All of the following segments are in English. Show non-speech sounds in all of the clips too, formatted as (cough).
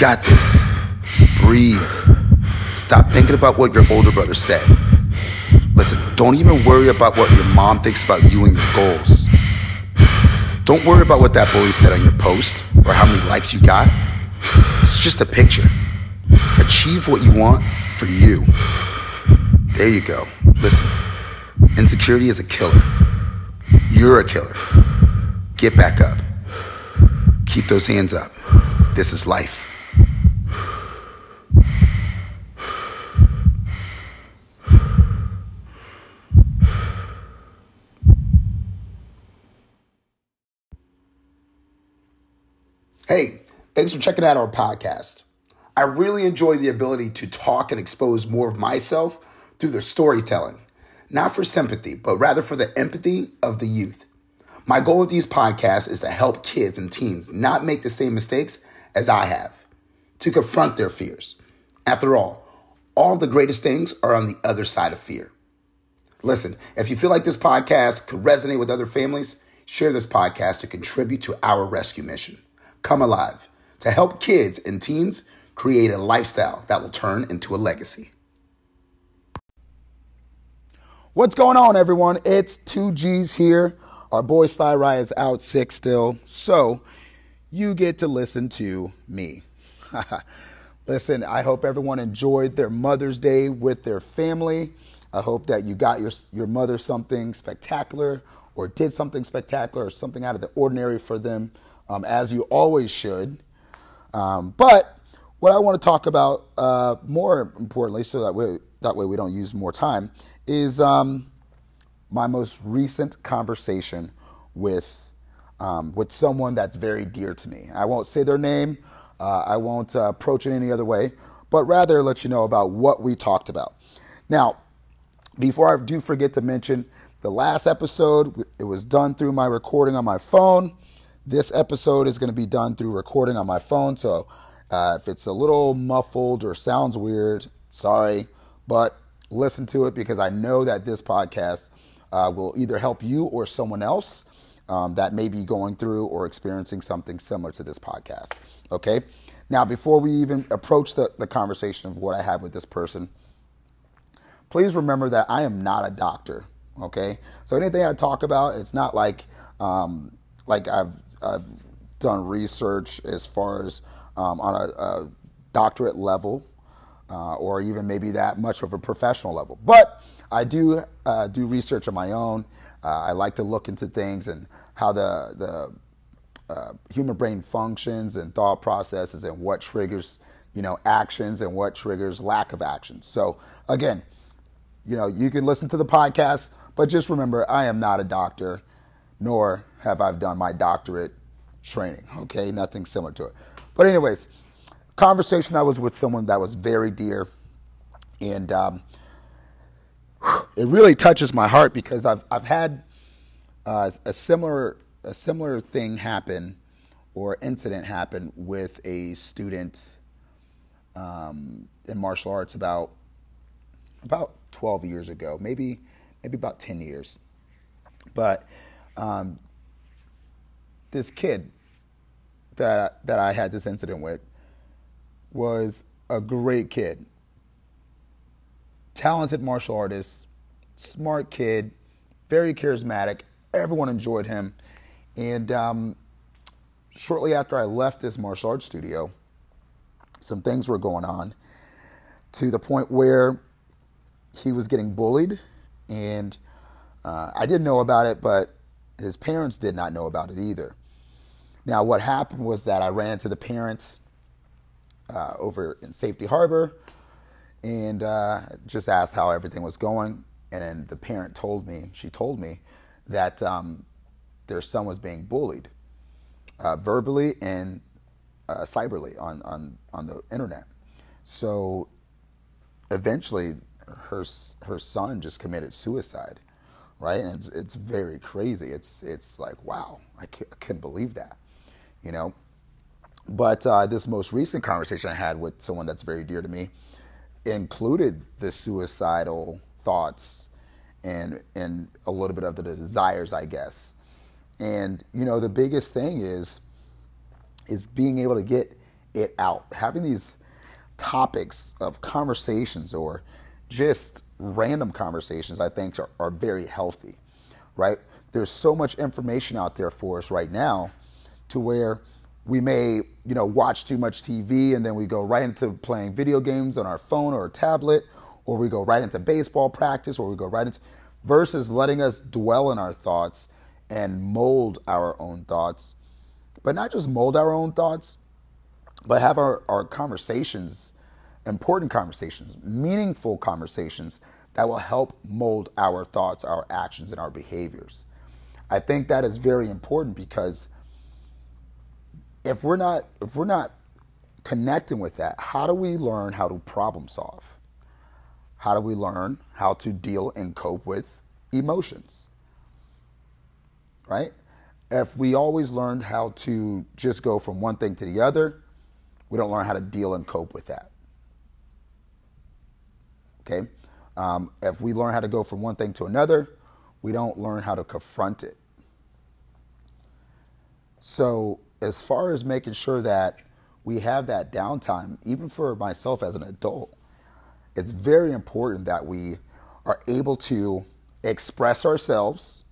got this. Breathe. Stop thinking about what your older brother said. Listen, don't even worry about what your mom thinks about you and your goals. Don't worry about what that bully said on your post or how many likes you got. It's just a picture. Achieve what you want for you. There you go. Listen, insecurity is a killer. You're a killer. Get back up. Keep those hands up. This is life. Hey, thanks for checking out our podcast. I really enjoy the ability to talk and expose more of myself through the storytelling, not for sympathy, but rather for the empathy of the youth. My goal with these podcasts is to help kids and teens not make the same mistakes as I have, to confront their fears. After all, all the greatest things are on the other side of fear. Listen, if you feel like this podcast could resonate with other families, share this podcast to contribute to our rescue mission. Come alive to help kids and teens create a lifestyle that will turn into a legacy. What's going on, everyone? It's 2G's here. Our boy Sly Rye is out sick still, so you get to listen to me. (laughs) listen, I hope everyone enjoyed their Mother's Day with their family. I hope that you got your, your mother something spectacular or did something spectacular or something out of the ordinary for them, um, as you always should. Um, but what I want to talk about uh, more importantly, so that way, that way we don't use more time, is um, my most recent conversation with um, with someone that's very dear to me. I won't say their name. Uh, I won't uh, approach it any other way, but rather let you know about what we talked about. Now, before I do forget to mention, the last episode it was done through my recording on my phone. This episode is going to be done through recording on my phone. So uh, if it's a little muffled or sounds weird, sorry, but listen to it because I know that this podcast uh, will either help you or someone else um, that may be going through or experiencing something similar to this podcast. Okay. Now, before we even approach the, the conversation of what I have with this person, please remember that I am not a doctor. Okay. So anything I talk about, it's not like um, like I've I've done research as far as um, on a, a, doctorate level, uh, or even maybe that much of a professional level. But I do uh, do research on my own. Uh, I like to look into things and how the the uh, human brain functions and thought processes and what triggers you know actions and what triggers lack of actions. So again, you know you can listen to the podcast, but just remember I am not a doctor, nor have I done my doctorate training. Okay, nothing similar to it. But anyways, conversation I was with someone that was very dear, and um, it really touches my heart because I've I've had uh, a similar a similar thing happen or incident happen with a student um, in martial arts about about 12 years ago, maybe maybe about 10 years. But um, this kid that that I had this incident with was a great kid, talented martial artist, smart kid, very charismatic. Everyone enjoyed him, and um, shortly after I left this martial arts studio, some things were going on to the point where he was getting bullied, and uh, I didn't know about it, but his parents did not know about it either. Now, what happened was that I ran to the parent uh, over in Safety Harbor and uh, just asked how everything was going. And the parent told me, she told me that um, their son was being bullied uh, verbally and uh, cyberly on, on, on the internet. So eventually, her, her son just committed suicide, right? And it's, it's very crazy. It's, it's like, wow, I, I couldn't believe that you know. But uh, this most recent conversation I had with someone that's very dear to me included the suicidal thoughts and and a little bit of the desires, I guess. And you know, the biggest thing is is being able to get it out. Having these topics of conversations or just random conversations, I think, are, are very healthy, right? There's so much information out there for us right now to where we may, you know, watch too much TV and then we go right into playing video games on our phone or tablet, or we go right into baseball practice, or we go right into versus letting us dwell in our thoughts and mold our own thoughts. But not just mold our own thoughts, but have our, our conversations, important conversations, meaningful conversations that will help mold our thoughts, our actions, and our behaviors. I think that is very important because if we're not if we're not connecting with that, how do we learn how to problem solve? How do we learn how to deal and cope with emotions? Right? If we always learned how to just go from one thing to the other, we don't learn how to deal and cope with that. Okay? Um, if we learn how to go from one thing to another, we don't learn how to confront it. So, as far as making sure that we have that downtime, even for myself as an adult, it's very important that we are able to express ourselves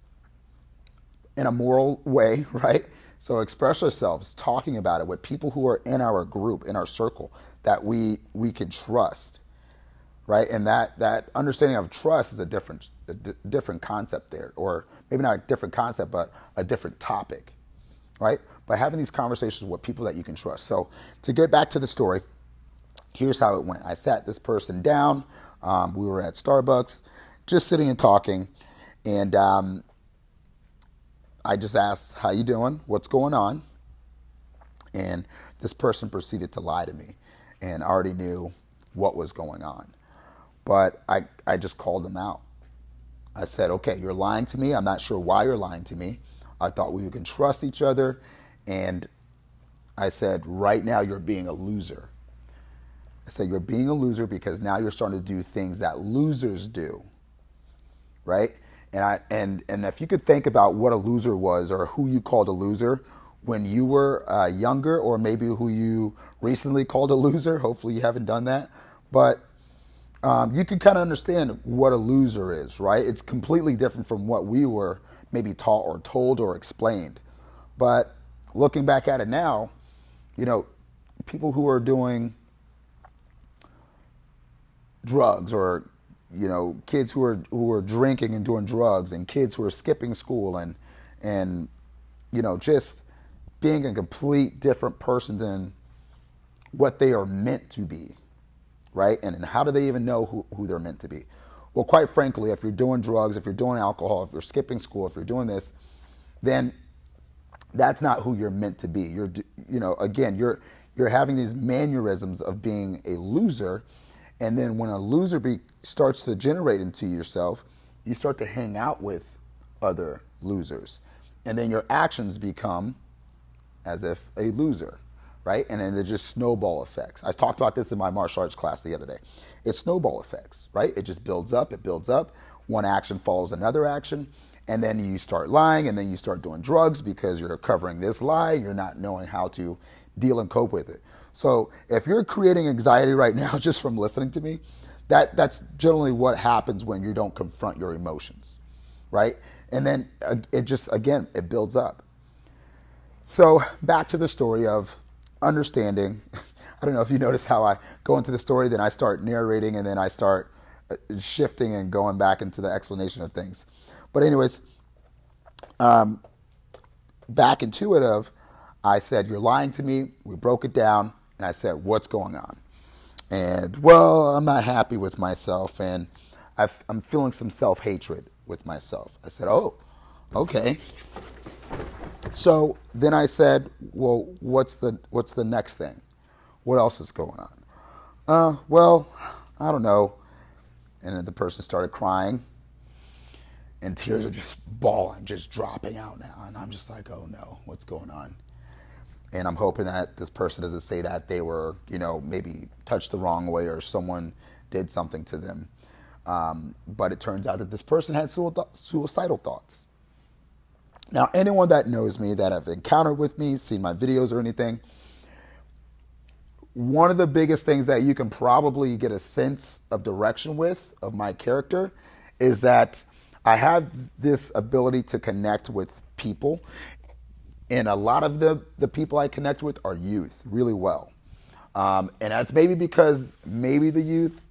in a moral way, (laughs) right? So express ourselves, talking about it with people who are in our group, in our circle, that we we can trust, right? And that that understanding of trust is a different a d- different concept there, or maybe not a different concept, but a different topic, right? By having these conversations with people that you can trust. So to get back to the story, here's how it went. I sat this person down. Um, we were at Starbucks, just sitting and talking, and um, I just asked, "How you doing? What's going on?" And this person proceeded to lie to me, and I already knew what was going on, but I I just called them out. I said, "Okay, you're lying to me. I'm not sure why you're lying to me. I thought we can trust each other, and I said, right now you're being a loser." I said, You're being a loser because now you're starting to do things that losers do. Right? And I and and if you could think about what a loser was or who you called a loser when you were uh, younger, or maybe who you recently called a loser. Hopefully, you haven't done that, but um, you can kind of understand what a loser is, right? It's completely different from what we were maybe taught or told or explained. But looking back at it now, you know, people who are doing drugs or you know kids who are who are drinking and doing drugs and kids who are skipping school and and you know just being a complete different person than what they are meant to be right? And, and how do they even know who, who they're meant to be? Well quite frankly if you're doing drugs if you're doing alcohol if you're skipping school if you're doing this then that's not who you're meant to be you're you know again you're you're having these mannerisms of being a loser and then when a loser be, starts to generate into yourself, you start to hang out with other losers. And then your actions become as if a loser, right? And then they're just snowball effects. I talked about this in my martial arts class the other day. It's snowball effects, right? It just builds up, it builds up. One action follows another action. And then you start lying, and then you start doing drugs because you're covering this lie. You're not knowing how to deal and cope with it. So if you're creating anxiety right now (laughs) just from listening to me, that that's generally what happens when you don't confront your emotions, right? And then uh, it just again it builds up. So back to the story of understanding. (laughs) I don't know if you notice how I go into the story, then I start narrating, and then I start uh, shifting and going back into the explanation of things. But anyways, um, back intuitive, I said, You're lying to me. We broke it down. And I said, What's going on? And, well, I'm not happy with myself and i am feeling some self hatred with myself. I said, Oh, okay. So then I said, Well, what's the, what's the next thing? What else is going on? Uh, well, I don't know. And then the person started crying and tears are just bawling, just dropping out now. And I'm just like, oh no, what's going on? and I'm hoping that this person doesn't say that they were, you know, maybe touched the wrong way or someone did something to them. Um, but it turns out that this person had suicidal thoughts. Now, anyone that knows me, that have encountered with me, seen my videos or anything, one of the biggest things that you can probably get a sense of direction with of my character is that I have this ability to connect with people. And a lot of the, the people I connect with are youth really well. Um, and that's maybe because maybe the youth,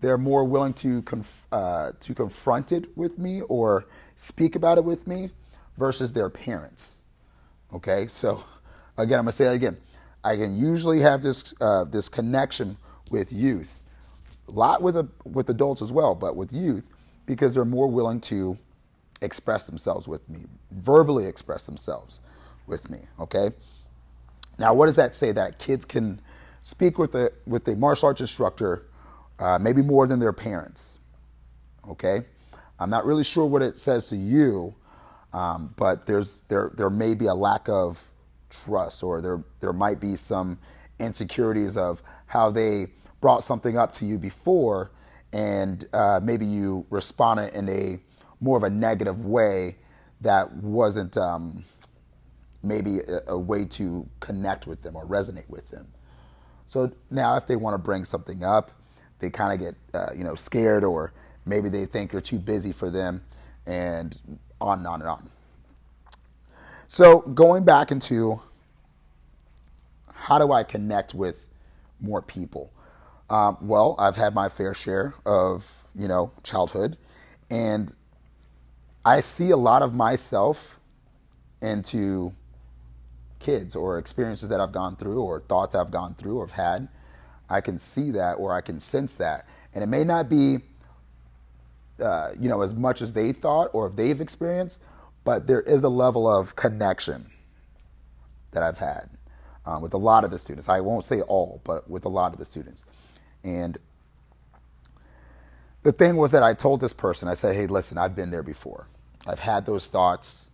they're more willing to, conf- uh, to confront it with me or speak about it with me versus their parents. Okay, so again, I'm gonna say that again. I can usually have this uh, this connection with youth, a lot with a, with adults as well, but with youth because they're more willing to express themselves with me, verbally express themselves with me. Okay. Now, what does that say? That kids can speak with a with a martial arts instructor, uh, maybe more than their parents. Okay. I'm not really sure what it says to you, um, but there's there there may be a lack of trust, or there there might be some insecurities of how they brought something up to you before, and uh, maybe you responded in a more of a negative way that wasn't um, maybe a, a way to connect with them or resonate with them. So now, if they want to bring something up, they kind of get uh, you know scared, or maybe they think you're too busy for them, and on and on and on. So going back into how do I connect with more people? Um, well, I've had my fair share of you know childhood, and I see a lot of myself into kids or experiences that I've gone through or thoughts I've gone through or have had. I can see that or I can sense that, and it may not be uh, you know as much as they thought or if they've experienced, but there is a level of connection that I've had um, with a lot of the students. I won't say all, but with a lot of the students. And the thing was that I told this person, I said, hey, listen, I've been there before. I've had those thoughts.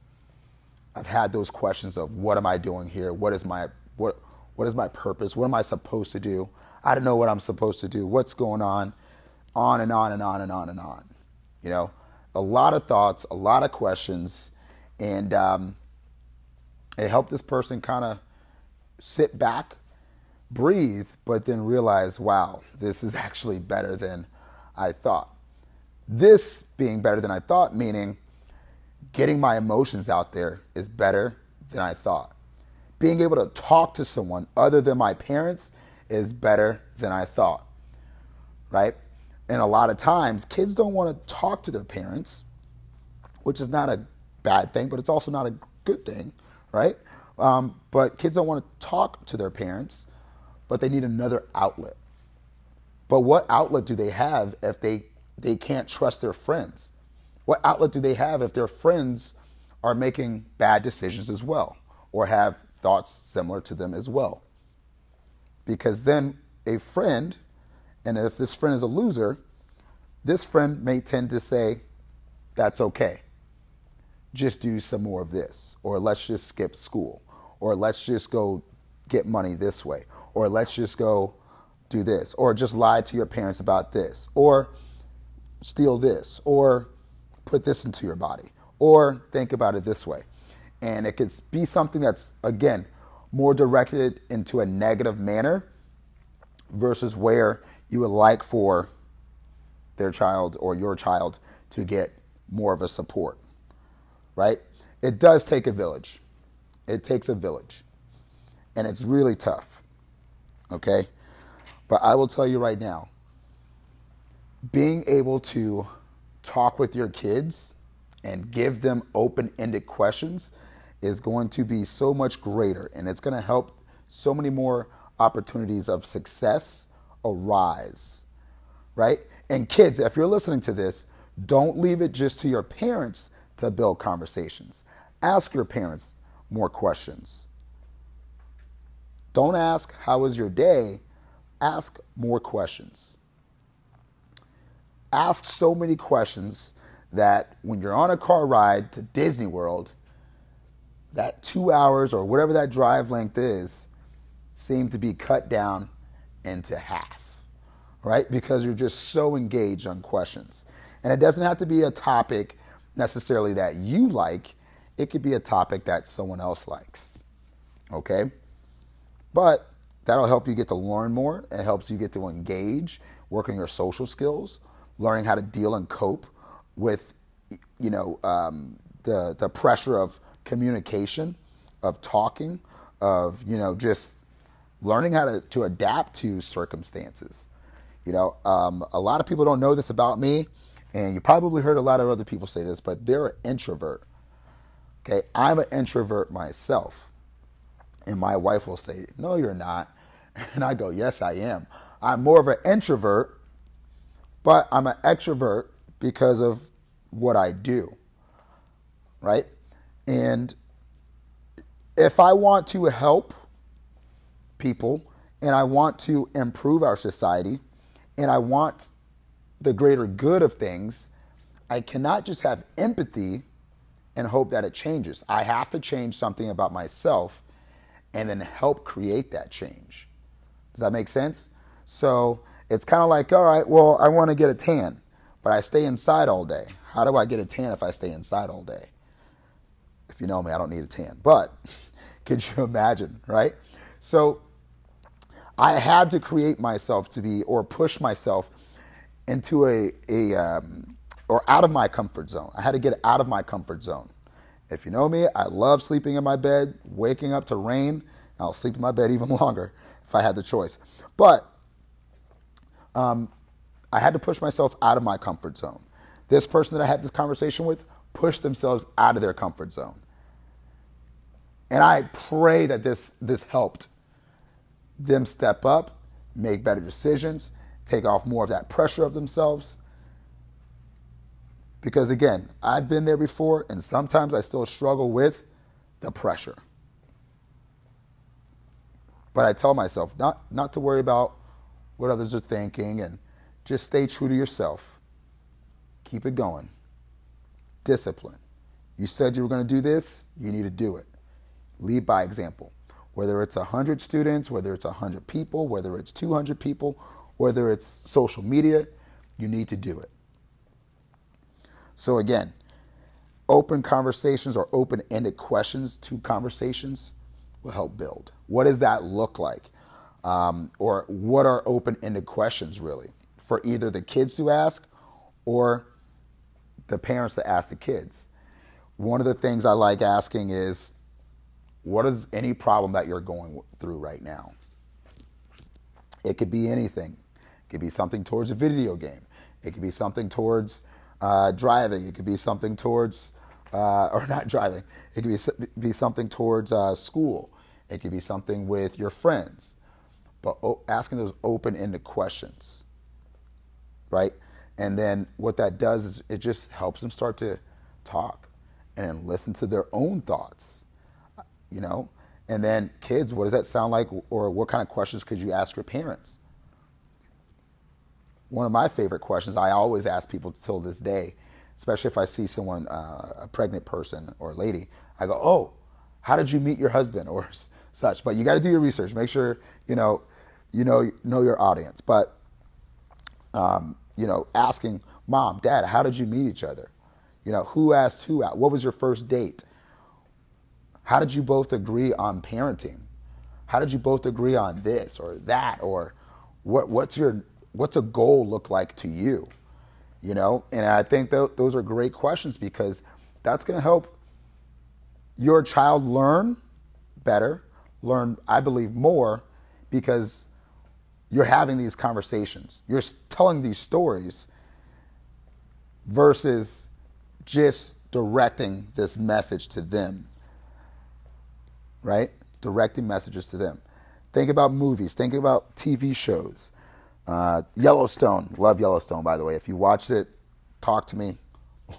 I've had those questions of what am I doing here? What is my what what is my purpose? What am I supposed to do? I don't know what I'm supposed to do. What's going on? On and on and on and on and on. You know, a lot of thoughts, a lot of questions, and um, it helped this person kind of sit back, breathe, but then realize, wow, this is (laughs) actually better than I thought. This being better than I thought, meaning getting my emotions out there is better than I thought. Being able to talk to someone other than my parents is better than I thought, right? And a lot of times, kids don't want to talk to their parents, which is not a bad thing, but it's also not a good thing, right? Um, but kids don't want to talk to their parents, but they need another outlet. But what outlet do they have if they, they can't trust their friends? What outlet do they have if their friends are making bad decisions as well or have thoughts similar to them as well? Because then a friend, and if this friend is a loser, this friend may tend to say, That's okay just do some more of this, or let's just skip school, or let's just go get money this way, or let's just go do this, or just lie to your parents about this, or steal this, or put this into your body, or think about it this way. And it could be something that's, again, more directed into a negative manner versus where you would like for their child or your child to get more of a support right? It does take a village. It takes a village. And it's really tough. Okay? But I will tell you right now being able to talk with your kids and give them open ended questions is going to be so much greater and it's going to help so many more opportunities of success arise. Right? And kids, if you're listening to this, don't leave it just to your parents to build conversations. Ask your parents more questions. Don't ask, How was your day? Ask more questions. Ask so many questions that when you're on a car ride to Disney World, that two hours or whatever that drive length is seem to be cut down into half, right? Because you're just so engaged on questions. And it doesn't have to be a topic necessarily that you like, it could be a topic that someone else likes. Okay? But that'll help you get to learn more. It helps you get to engage, work on your social skills, learning how to deal and cope with, you know, um, the the pressure of communication, of talking, of you know just learning how to, to adapt to circumstances. You know, um, a lot of people don't know this about me, and you probably heard a lot of other people say this, but they're an introvert. Okay, I'm an introvert myself. And my wife will say, No, you're not. (laughs) And I go, Yes, I am. I'm more of an introvert, but I'm an extrovert because of what I do. Right? And if I want to help people and I want to improve our society and I want the greater good of things, I cannot just have empathy and hope that it changes. I have to change something about myself and then help create that change. Does that make sense? So it's kind of like, all right, well, I want to get a tan, but I stay inside all day. How do I get a tan if I stay inside all day? If you know me, I don't need a tan. But (laughs) could you imagine, right? So I had to create myself to be, or push myself into a, a um, or out of my comfort zone. I had to get out of my comfort zone. If you know me, I love sleeping in my bed, waking up to rain. I'll sleep in my bed (laughs) even longer if I had the choice. But um, I had to push myself out of my comfort zone. This person that I had this conversation with pushed themselves out of their comfort zone. And I pray that this, this helped them step up, make better decisions, take off more of that pressure of themselves, because again, I've been there before, and sometimes I still struggle with the pressure. But I tell myself not, not to worry about what others are thinking and just stay true to yourself. Keep it going. Discipline. You said you were going to do this, you need to do it. Lead by example. Whether it's 100 students, whether it's 100 people, whether it's 200 people, whether it's social media, you need to do it. So, again, open conversations or open ended questions to conversations will help build. What does that look like? Um, or what are open ended questions really for either the kids to ask or the parents to ask the kids? One of the things I like asking is, what is any problem that you're going through right now? It could be anything. It could be something towards a video game. It could be something towards uh, driving. It could be something towards, uh, or (laughs) not driving. It could be, be something towards uh, school. It could be something with your friends. But asking those open ended questions, right? And then what that does is it just helps them start to talk and listen to their own thoughts, you know? And then kids, what does that sound like? Or what kind of questions could you ask your parents? One of my favorite questions I always ask people till this day, especially if I see someone, uh, a pregnant person or a lady, I go, "Oh, how did you meet your husband?" (laughs) or such. But you got to do your research. Make sure you know, you know, know your audience. But um, you know, asking mom, dad, how did you meet each other? You know, who asked who out? What was your first date? How did you both agree on parenting? How did you both agree on this or that or what? What's your what's a goal look like to you? You know, and I think th- those are great questions because that's going to help your child learn better, learn, I believe, more because you're having these conversations. You're telling these stories versus just directing this message to them. Right? Directing messages to them. Think about movies, think about TV shows. Uh, Yellowstone, love Yellowstone, by the way. If you watched it, talk to me.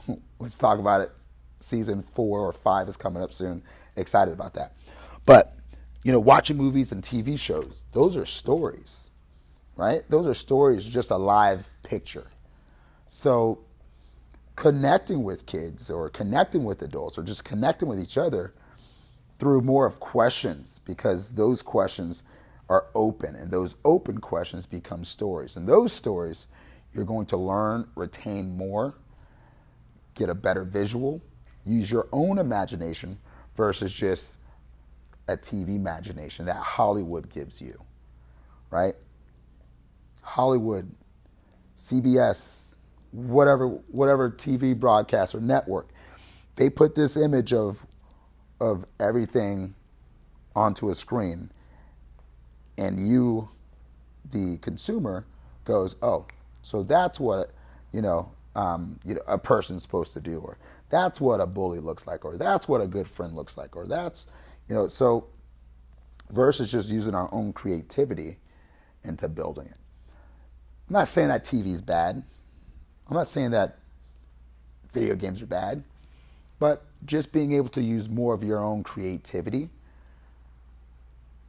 (laughs) Let's talk about it. Season four or five is coming up soon. Excited about that. But, you know, watching movies and TV shows, those are stories, right? Those are stories, just a live picture. So, connecting with kids or connecting with adults or just connecting with each other through more of questions because those questions are open, and those open questions become stories. And those stories, you're going to learn, retain more, get a better visual, use your own imagination versus just a TV imagination that Hollywood gives you. right? Hollywood, CBS, whatever whatever TV broadcast or network, they put this image of of everything onto a screen, and you, the consumer, goes, oh, so that's what you know, um, you know, a person's supposed to do, or that's what a bully looks like, or that's what a good friend looks like, or that's, you know, so versus just using our own creativity into building it. I'm not saying that TV is bad. I'm not saying that video games are bad, but just being able to use more of your own creativity,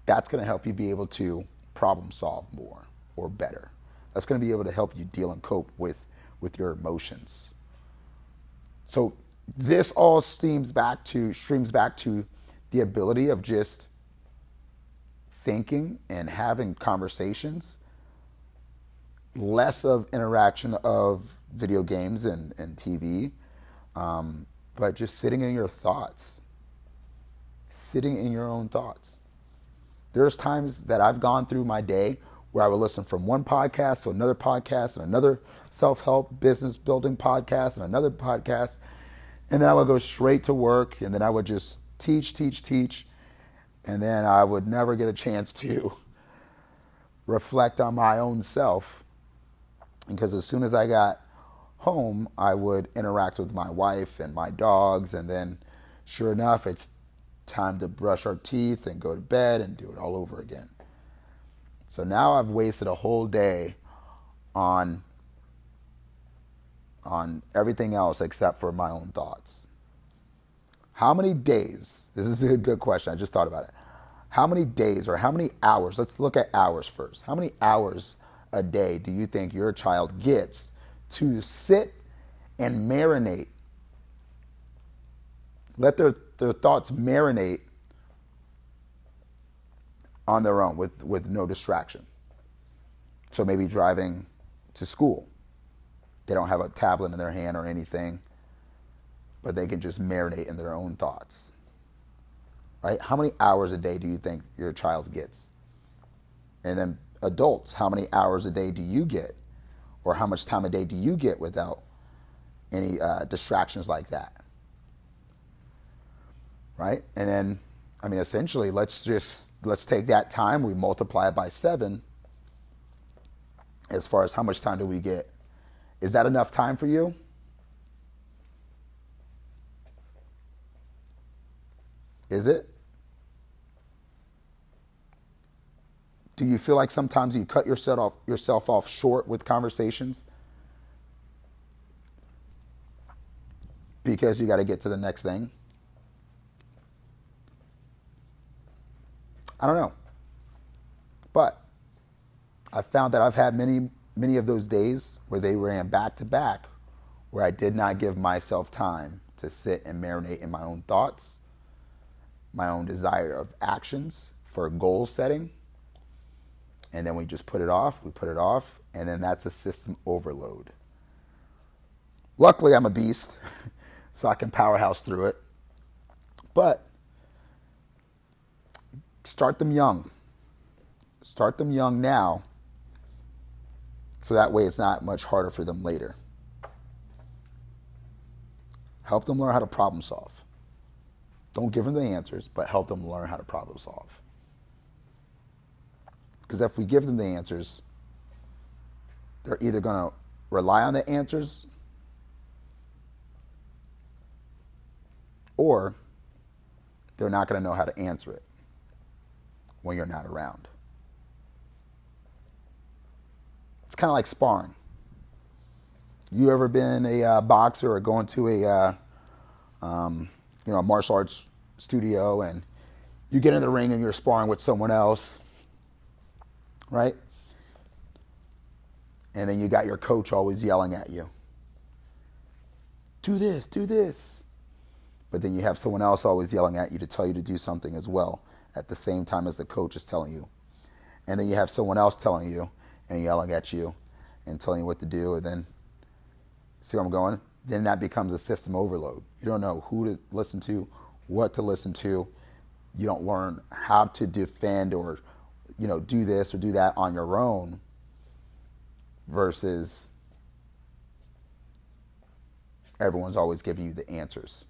that's going to help you be able to problem solve more or better. That's going to be able to help you deal and cope with, with your emotions. So this all steams back to streams back to the ability of just thinking and having conversations, less of interaction of video games and, and TV, um, but just sitting in your thoughts, sitting in your own thoughts. There's times that I've gone through my day where I would listen from one podcast to another podcast and another self help business building podcast and another podcast. And then I would go straight to work and then I would just teach, teach, teach. And then I would never get a chance to (laughs) reflect on my own self. Because as soon as I got home, I would interact with my wife and my dogs, and then sure enough, it's time to brush our teeth and go to bed and do it all over again. So now I've wasted a whole day on on everything else except for my own thoughts. How many days? This is a good question. I just thought about it. How many days or how many hours? Let's look at hours first. How many hours a day do you think your child gets to sit and marinate? Let their, their thoughts marinate on their own with, with no distraction. So maybe driving to school. They don't have a tablet in their hand or anything but they can just marinate in their own thoughts. Right? How many hours a day do you think your child gets? And then adults, how many hours a day do you get? Or how much time a day do you get without any uh, distractions like that? Right? And then, I mean, essentially, let's just let's take that time, we multiply it by seven. As far as how much time do we get? Is that enough time for you? Is it? Do you feel like sometimes you cut yourself off, yourself off short with conversations? Because you got to get to the next thing? I don't know. But I found that I've had many, many of those days where they ran back to back, where I did not give myself time to sit and marinate in my own thoughts my own desire of actions for goal setting. And then we just put it off, we put it off, and then that's a system overload. Luckily, I'm a beast, (laughs) so I can powerhouse through it. But start them young. Start them young now, so that way it's not much harder for them later. Help them learn how to problem solve. Don't give them the answers, but help them learn how to problem solve. Because if we give them the answers, they're either going to rely on the answers or they're not going to know how to answer it when you're not around. It's kind of like sparring. You ever been a uh, boxer or going to a uh, um, you know, a martial arts studio and you get in the ring and you're sparring with someone else, right? And then you got your coach always yelling at you. Do this, do this. But then you have someone else always yelling at you to tell you to do something as well at the same time as the coach is telling you. And then you have someone else telling you and yelling at you and telling you what to do. And then, see where I'm going? then that becomes a system overload. You don't know who to listen to, what to listen to. You don't learn how to defend or you know, do this or do that on your own versus everyone's always giving you the answers,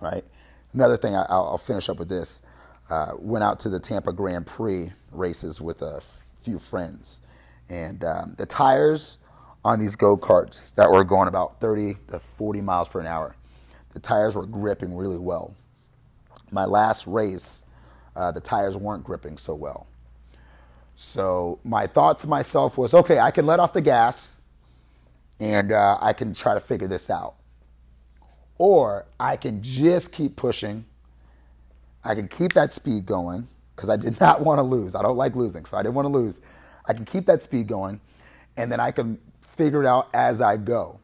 right? Another thing, I, will finish up with this. Uh, went out to the Tampa Grand Prix races with a few friends, and um, the tires on these go karts that were going about 30 to 40 miles per hour, the tires were gripping really well. My last race, uh, the tires weren't gripping so well. So my thought to myself was, okay, I can let off the gas and uh, I can try to figure this out. Or I can just keep pushing. I can keep that speed going because I did (laughs) not want to lose. I don't like losing, so I didn't want to lose. I can keep that speed going and then I can figure it out as I go.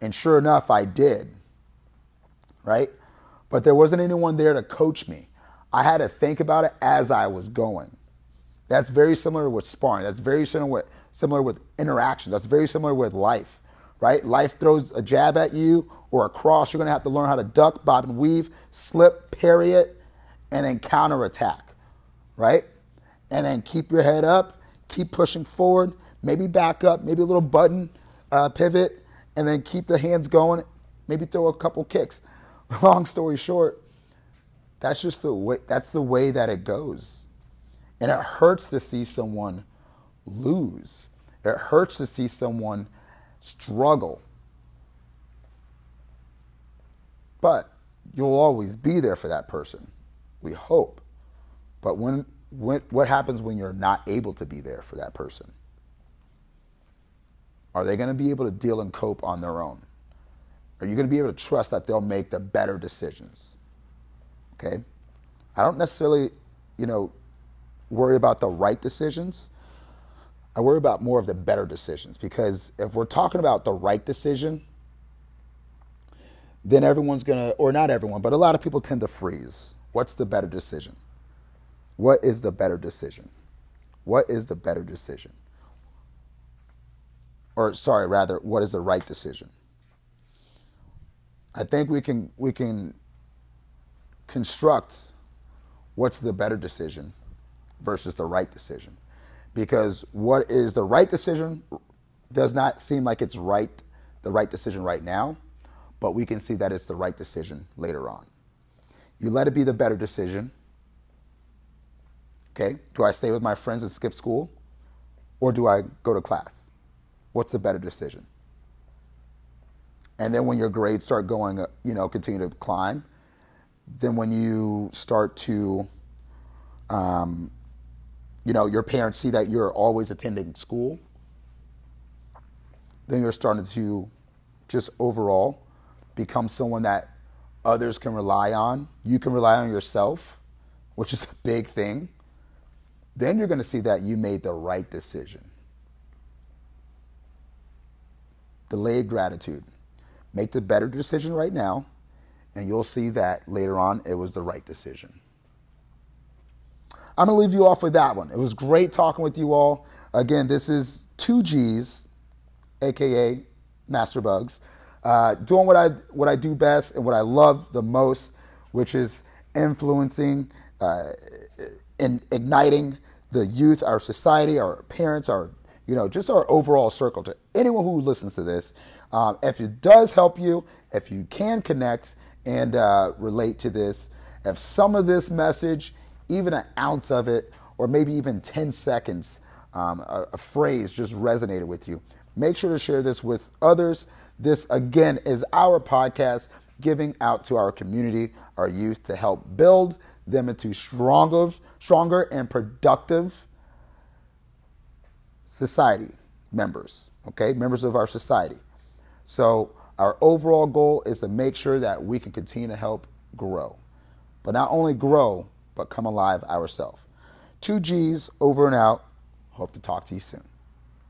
And sure enough, I did. Right? But there wasn't anyone there to coach me. I had to think about it as I was going. That's very similar with sparring. That's very similar with, similar with interaction. That's very similar with life, right? Life throws a jab at you or a cross. You're going to have to learn how to duck, bob, and weave, slip, parry it, and then counterattack, right? And then keep your head up, keep pushing forward, maybe back up, maybe a little button uh, pivot, and then keep the hands going, maybe throw a couple kicks. (laughs) Long story short, that's just the way that's the way that it goes. And it hurts to see someone lose. It hurts to see someone struggle. But you'll always be there for that person. We hope. But when, when what happens when you're not able to be there for that person? Are they going to be able to deal and cope on their own? Are you going to be able to trust that they'll make the better decisions? Okay? I don't necessarily, you know, worry about the right decisions. I worry about more of the better decisions because if we're talking about the right decision, then everyone's going to, or not everyone, but a lot of people tend to freeze. What's the better decision? What is the better decision? What is the better decision? Or sorry, rather, what is the right decision? I think we can we can construct what's the better decision versus the right decision. Because what is the right decision does not seem like it's right, the right decision right now, but we can see that it's the right decision later on. You let it be the better decision. Okay, do I stay with my friends and skip school? Or do I go to class? What's the better decision? And then when your grades start going, you know, continue to climb, then when you start to um, you know, your parents see that you're always attending school, then you're starting to just overall become someone that others can rely on. You can rely on yourself, which is (laughs) a big thing. Then you're going to see that you made the right decision. Delayed gratitude. Make the better decision right now, and you'll see that later on it was the right decision. I'm going to leave you off with that one. It was great talking with you all. Again, this is 2Gs, aka Master Bugs, uh, doing what I, what I do best and what I love the most, which is influencing uh, and igniting the youth, our society, our parents, our you know, just our overall circle to anyone who listens to this. Um, if it does help you, if you can connect and uh, relate to this, if some of this message even an ounce of it, or maybe even 10 seconds, um, a, a phrase just resonated with you, make sure to share this with others. This, again, is our podcast giving out to our community, our youth, to help build them into stronger, stronger and productive society members, okay? Members of our society. So, our overall goal is to make sure that we can continue to help grow. But not only grow, but come alive ourselves. Two G's over and out. Hope to talk to you soon.